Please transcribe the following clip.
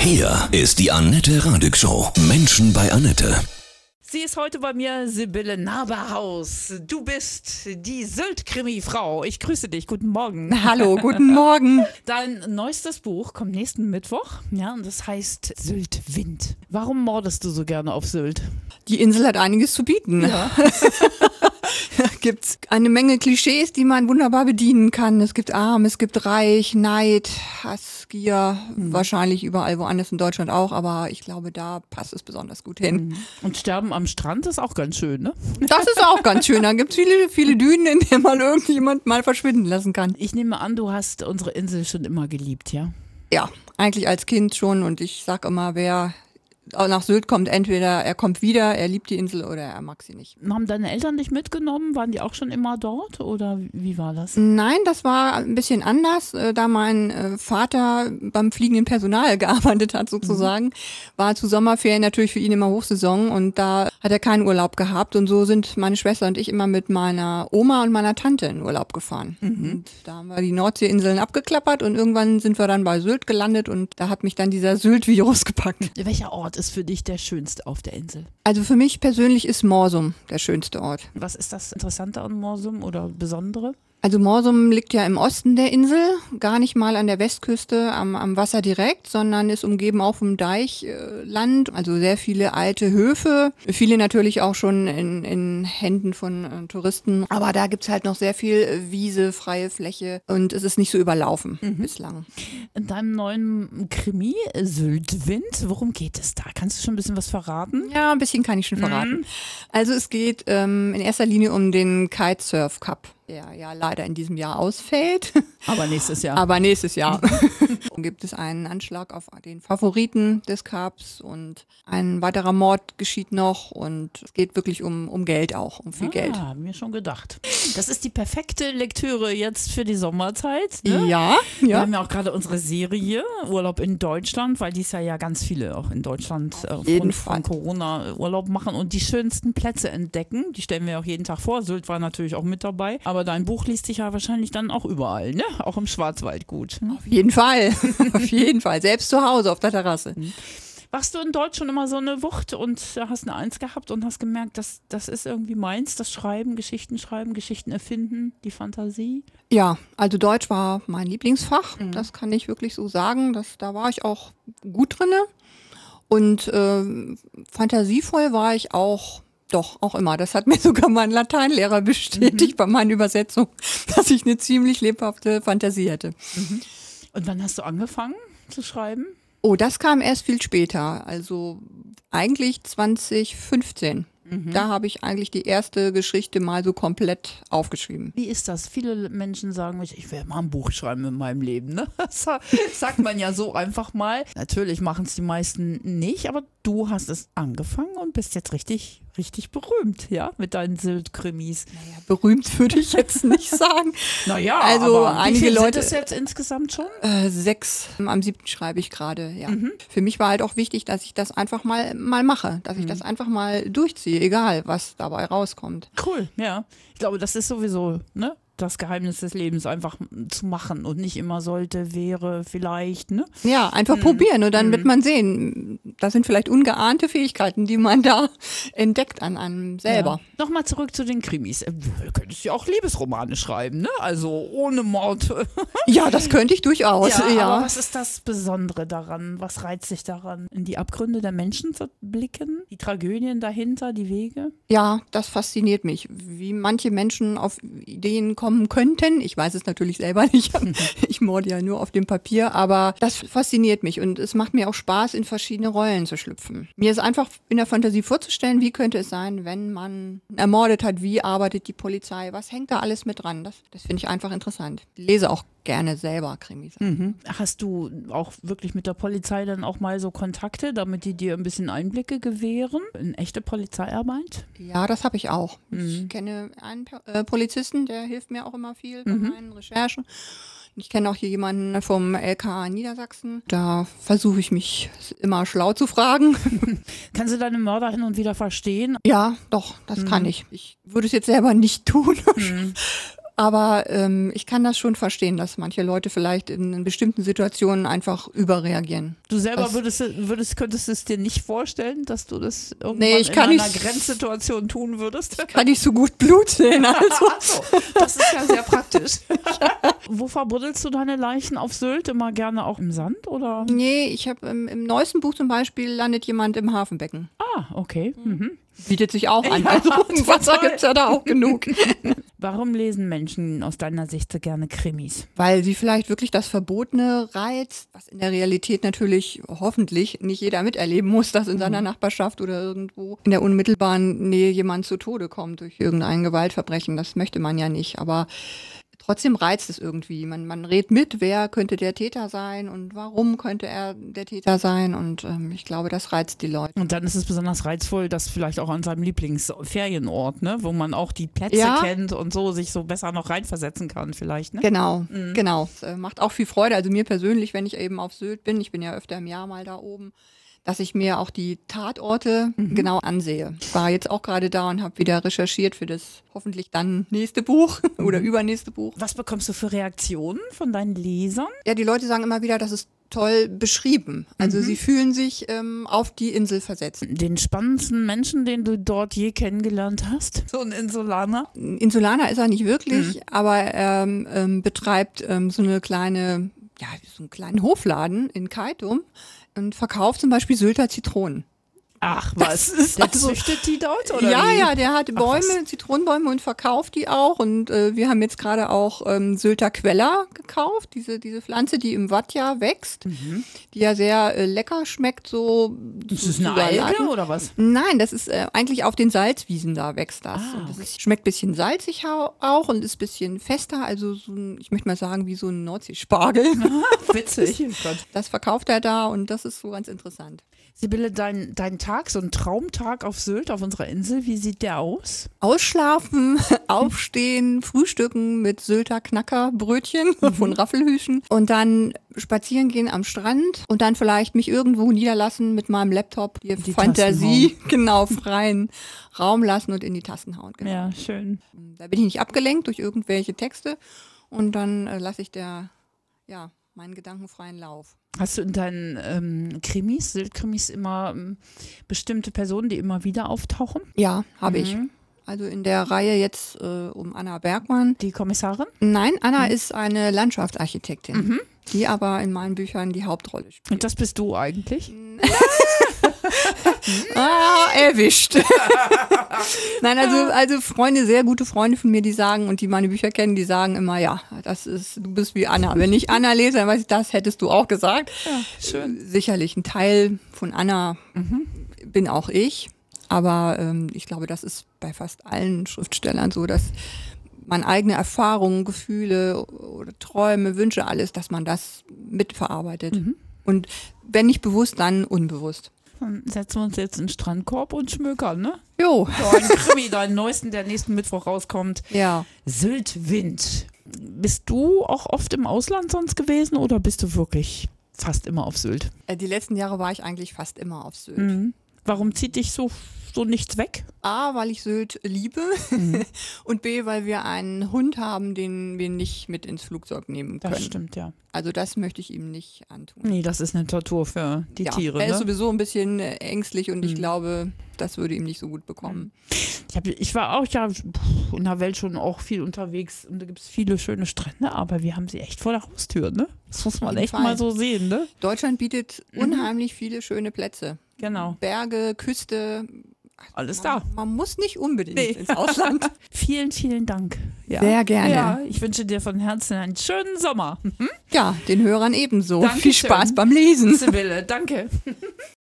Hier ist die Annette Radig Show. Menschen bei Annette. Sie ist heute bei mir, Sibylle Naberhaus. Du bist die Sylt-Krimi-Frau. Ich grüße dich. Guten Morgen. Hallo, guten Morgen. Dein neuestes Buch kommt nächsten Mittwoch. Ja, und das heißt Sylt Wind. Warum mordest du so gerne auf Sylt? Die Insel hat einiges zu bieten. Ja. gibt eine Menge Klischees, die man wunderbar bedienen kann. Es gibt arm, es gibt reich, Neid, Hass, Gier, mhm. wahrscheinlich überall woanders in Deutschland auch, aber ich glaube, da passt es besonders gut hin. Mhm. Und Sterben am Strand ist auch ganz schön, ne? Das ist auch ganz schön. Da gibt es viele, viele Dünen, in denen man irgendjemand mal verschwinden lassen kann. Ich nehme an, du hast unsere Insel schon immer geliebt, ja? Ja, eigentlich als Kind schon und ich sag immer, wer nach Sylt kommt, entweder er kommt wieder, er liebt die Insel oder er mag sie nicht. Haben deine Eltern dich mitgenommen? Waren die auch schon immer dort oder wie war das? Nein, das war ein bisschen anders. Äh, da mein äh, Vater beim fliegenden Personal gearbeitet hat sozusagen, mhm. war zu Sommerferien natürlich für ihn immer Hochsaison und da hat er keinen Urlaub gehabt und so sind meine Schwester und ich immer mit meiner Oma und meiner Tante in Urlaub gefahren. Mhm. Da haben wir die Nordseeinseln abgeklappert und irgendwann sind wir dann bei Sylt gelandet und da hat mich dann dieser Sylt-Virus gepackt. Welcher Ort ist für dich der schönste auf der Insel? Also für mich persönlich ist Morsum der schönste Ort. Was ist das Interessante an Morsum oder Besondere? Also Morsum liegt ja im Osten der Insel, gar nicht mal an der Westküste am, am Wasser direkt, sondern ist umgeben auch vom Deichland. Äh, also sehr viele alte Höfe, viele natürlich auch schon in, in Händen von äh, Touristen. Aber da gibt's halt noch sehr viel Wiese, freie Fläche und es ist nicht so überlaufen mhm. bislang. In deinem neuen Krimi Syltwind, worum geht es da? Kannst du schon ein bisschen was verraten? Ja, ein bisschen kann ich schon verraten. Mhm. Also es geht ähm, in erster Linie um den Kitesurf Cup der ja leider in diesem Jahr ausfällt. Aber nächstes Jahr. Aber nächstes Jahr gibt es einen Anschlag auf den Favoriten des Cups und ein weiterer Mord geschieht noch und es geht wirklich um, um Geld auch, um viel ah, Geld. Ja, mir schon gedacht. Das ist die perfekte Lektüre jetzt für die Sommerzeit. Ne? Ja, ja. Wir haben ja auch gerade unsere Serie Urlaub in Deutschland, weil dies ja ja ganz viele auch in Deutschland äh, aufgrund von Corona Urlaub machen und die schönsten Plätze entdecken. Die stellen wir auch jeden Tag vor. Sylt war natürlich auch mit dabei. Aber aber dein Buch liest sich ja wahrscheinlich dann auch überall, ne? Auch im Schwarzwald gut. Ne? Auf jeden Fall. auf jeden Fall. Selbst zu Hause auf der Terrasse. Mhm. Warst du in Deutsch schon immer so eine Wucht und hast eine Eins gehabt und hast gemerkt, dass das ist irgendwie meins, das Schreiben, Geschichten schreiben, Geschichten erfinden, die Fantasie? Ja, also Deutsch war mein Lieblingsfach. Mhm. Das kann ich wirklich so sagen. Das, da war ich auch gut drinne. Und äh, fantasievoll war ich auch doch, auch immer. Das hat mir sogar mein Lateinlehrer bestätigt mhm. bei meinen Übersetzungen, dass ich eine ziemlich lebhafte Fantasie hätte. Mhm. Und wann hast du angefangen zu schreiben? Oh, das kam erst viel später. Also eigentlich 2015. Mhm. Da habe ich eigentlich die erste Geschichte mal so komplett aufgeschrieben. Wie ist das? Viele Menschen sagen mich, ich werde mal ein Buch schreiben in meinem Leben. Ne? Das sagt man ja so einfach mal. Natürlich machen es die meisten nicht, aber du hast es angefangen und bist jetzt richtig, richtig berühmt, ja, mit deinen Sylt-Krimis. Naja, berühmt würde ich jetzt nicht sagen. naja, also aber einige wie Leute. Sind es jetzt insgesamt schon? Äh, sechs. Am siebten schreibe ich gerade, ja. Mhm. Für mich war halt auch wichtig, dass ich das einfach mal, mal mache, dass ich mhm. das einfach mal durchziehe, egal was dabei rauskommt. Cool, ja. Ich glaube, das ist sowieso, ne? das Geheimnis des Lebens einfach zu machen und nicht immer sollte, wäre, vielleicht, ne? Ja, einfach hm. probieren und dann hm. wird man sehen. Das sind vielleicht ungeahnte Fähigkeiten, die man da entdeckt an einem selber. Ja. Nochmal zurück zu den Krimis. Äh, du könntest ja auch Liebesromane schreiben, ne? Also ohne Mord. ja, das könnte ich durchaus. Ja, ja. Aber was ist das Besondere daran? Was reizt sich daran? In die Abgründe der Menschen zu blicken? Die Tragödien dahinter, die Wege? Ja, das fasziniert mich. Wie manche Menschen auf Ideen kommen, kommen könnten. Ich weiß es natürlich selber nicht. Ich morde ja nur auf dem Papier, aber das fasziniert mich und es macht mir auch Spaß, in verschiedene Rollen zu schlüpfen. Mir ist einfach in der Fantasie vorzustellen, wie könnte es sein, wenn man ermordet hat, wie arbeitet die Polizei, was hängt da alles mit dran. Das, das finde ich einfach interessant. Ich lese auch gerne selber Krimis. Mhm. Hast du auch wirklich mit der Polizei dann auch mal so Kontakte, damit die dir ein bisschen Einblicke gewähren in echte Polizeiarbeit? Ja, das habe ich auch. Mhm. Ich kenne einen äh, Polizisten, der hilft mir auch immer viel bei mhm. meinen Recherchen. Ich kenne auch hier jemanden vom LKA Niedersachsen. Da versuche ich mich immer schlau zu fragen. Kannst du deine Mörder hin und wieder verstehen? Ja, doch, das mhm. kann ich. Ich würde es jetzt selber nicht tun. Mhm. aber ähm, ich kann das schon verstehen, dass manche Leute vielleicht in, bestimmten Situationen einfach überreagieren. Du selber würdest, würdest, könntest es dir nicht vorstellen, dass du das irgendwann nee, ich in einer Grenzsituation tun würdest? Ich kann nicht so gut Blut sehen. Also. so, das ist ja sehr praktisch. Wo verbuddelst du deine Leichen auf Sylt? Immer gerne auch im Sand? Oder? Nee, ich habe im, im neuesten Buch zum Beispiel landet jemand im Hafenbecken. Ah, okay. Mhm. Bietet sich auch an. Ja, also Wasser gibt es ja da auch genug. Warum lesen Menschen aus deiner Sicht so gerne Krimis? Weil sie vielleicht wirklich das Verbotene reizt, was in der Realität natürlich hoffentlich nicht jeder miterleben muss, dass in seiner mhm. Nachbarschaft oder irgendwo in der unmittelbaren Nähe jemand zu Tode kommt durch irgendein Gewaltverbrechen. Das möchte man ja nicht. Aber trotzdem reizt es irgendwie. Man, man redet mit, wer könnte der Täter sein und warum könnte er der Täter sein. Und ähm, ich glaube, das reizt die Leute. Und dann ist es besonders reizvoll, dass vielleicht auch an seinem Lieblingsferienort, ne, wo man auch die Plätze ja. kennt und so sich so besser noch reinversetzen kann, vielleicht. Ne? Genau, mhm. genau. Es äh, macht auch viel Freude. Also mir persönlich, wenn ich eben auf Sylt bin, ich bin ja öfter im Jahr mal da oben dass ich mir auch die Tatorte mhm. genau ansehe. Ich war jetzt auch gerade da und habe wieder recherchiert für das hoffentlich dann nächste Buch oder mhm. übernächste Buch. Was bekommst du für Reaktionen von deinen Lesern? Ja, die Leute sagen immer wieder, das ist toll beschrieben. Also mhm. sie fühlen sich ähm, auf die Insel versetzt. Den spannendsten Menschen, den du dort je kennengelernt hast? So ein Insulaner? Insulaner ist er nicht wirklich, mhm. aber er ähm, ähm, betreibt ähm, so eine kleine, ja, so einen kleinen Hofladen in Kaitum und verkauft zum Beispiel Sylter Zitronen. Ach, was? ist der also, züchtet die dort? Oder ja, wie? ja, der hat Bäume, Ach, Zitronenbäume und verkauft die auch. Und äh, wir haben jetzt gerade auch ähm, Sylter Queller gekauft, diese, diese Pflanze, die im Wattjahr wächst, mhm. die ja sehr äh, lecker schmeckt. So ist das eine Alge oder was? Nein, das ist äh, eigentlich auf den Salzwiesen da wächst das. Ah, und das ist, schmeckt bisschen salzig auch und ist bisschen fester. Also so ein, ich möchte mal sagen, wie so ein Nordsee-Spargel. Witzig. das verkauft er da und das ist so ganz interessant. Sibylle, dein, dein Tag, so ein Traumtag auf Sylt, auf unserer Insel, wie sieht der aus? Ausschlafen, aufstehen, frühstücken mit Sylter Knackerbrötchen mhm. von Raffelhüschen und dann spazieren gehen am Strand und dann vielleicht mich irgendwo niederlassen mit meinem Laptop, die, die Fantasie genau freien Raum lassen und in die Tasten hauen. Genau. Ja, schön. Da bin ich nicht abgelenkt durch irgendwelche Texte und dann äh, lasse ich der, ja, meinen gedankenfreien Lauf. Hast du in deinen ähm, Krimis, Sylt-Krimis immer ähm, bestimmte Personen, die immer wieder auftauchen? Ja, habe mhm. ich. Also in der Reihe jetzt äh, um Anna Bergmann. Die Kommissarin? Nein, Anna mhm. ist eine Landschaftsarchitektin, mhm. die aber in meinen Büchern die Hauptrolle spielt. Und das bist du eigentlich? Ah, erwischt. Nein, also, also Freunde, sehr gute Freunde von mir, die sagen, und die meine Bücher kennen, die sagen immer, ja, das ist, du bist wie Anna. Wenn ich Anna lese, dann weiß ich, das hättest du auch gesagt. Ja, schön. Sicherlich ein Teil von Anna mhm. bin auch ich. Aber ähm, ich glaube, das ist bei fast allen Schriftstellern so, dass man eigene Erfahrungen, Gefühle oder Träume, Wünsche, alles, dass man das mitverarbeitet. Mhm. Und wenn nicht bewusst, dann unbewusst. Dann setzen wir uns jetzt in den Strandkorb und schmökern, ne? Jo. So ein Krimi, dein neuesten, der nächsten Mittwoch rauskommt. Ja. Syltwind. Bist du auch oft im Ausland sonst gewesen oder bist du wirklich fast immer auf Sylt? Äh, die letzten Jahre war ich eigentlich fast immer auf Sylt. Mhm. Warum zieht dich so so nichts weg? A, weil ich Sylt liebe mhm. und B, weil wir einen Hund haben, den wir nicht mit ins Flugzeug nehmen können. Das stimmt, ja. Also das möchte ich ihm nicht antun. Nee, das ist eine Tortur für die ja, Tiere. Er ist ne? sowieso ein bisschen äh, ängstlich und mhm. ich glaube, das würde ihm nicht so gut bekommen. Ich, hab, ich war auch ja in der Welt schon auch viel unterwegs und da gibt es viele schöne Strände, aber wir haben sie echt vor der Haustür, ne? Das muss man echt Fall. mal so sehen, ne? Deutschland bietet mhm. unheimlich viele schöne Plätze. Genau. Berge, Küste, alles da. Man muss nicht unbedingt nee. ins Ausland. vielen, vielen Dank. Ja. Sehr gerne. Ja, ich wünsche dir von Herzen einen schönen Sommer. Mhm. Ja, den Hörern ebenso. Dankeschön. Viel Spaß beim Lesen. Sibylle, danke.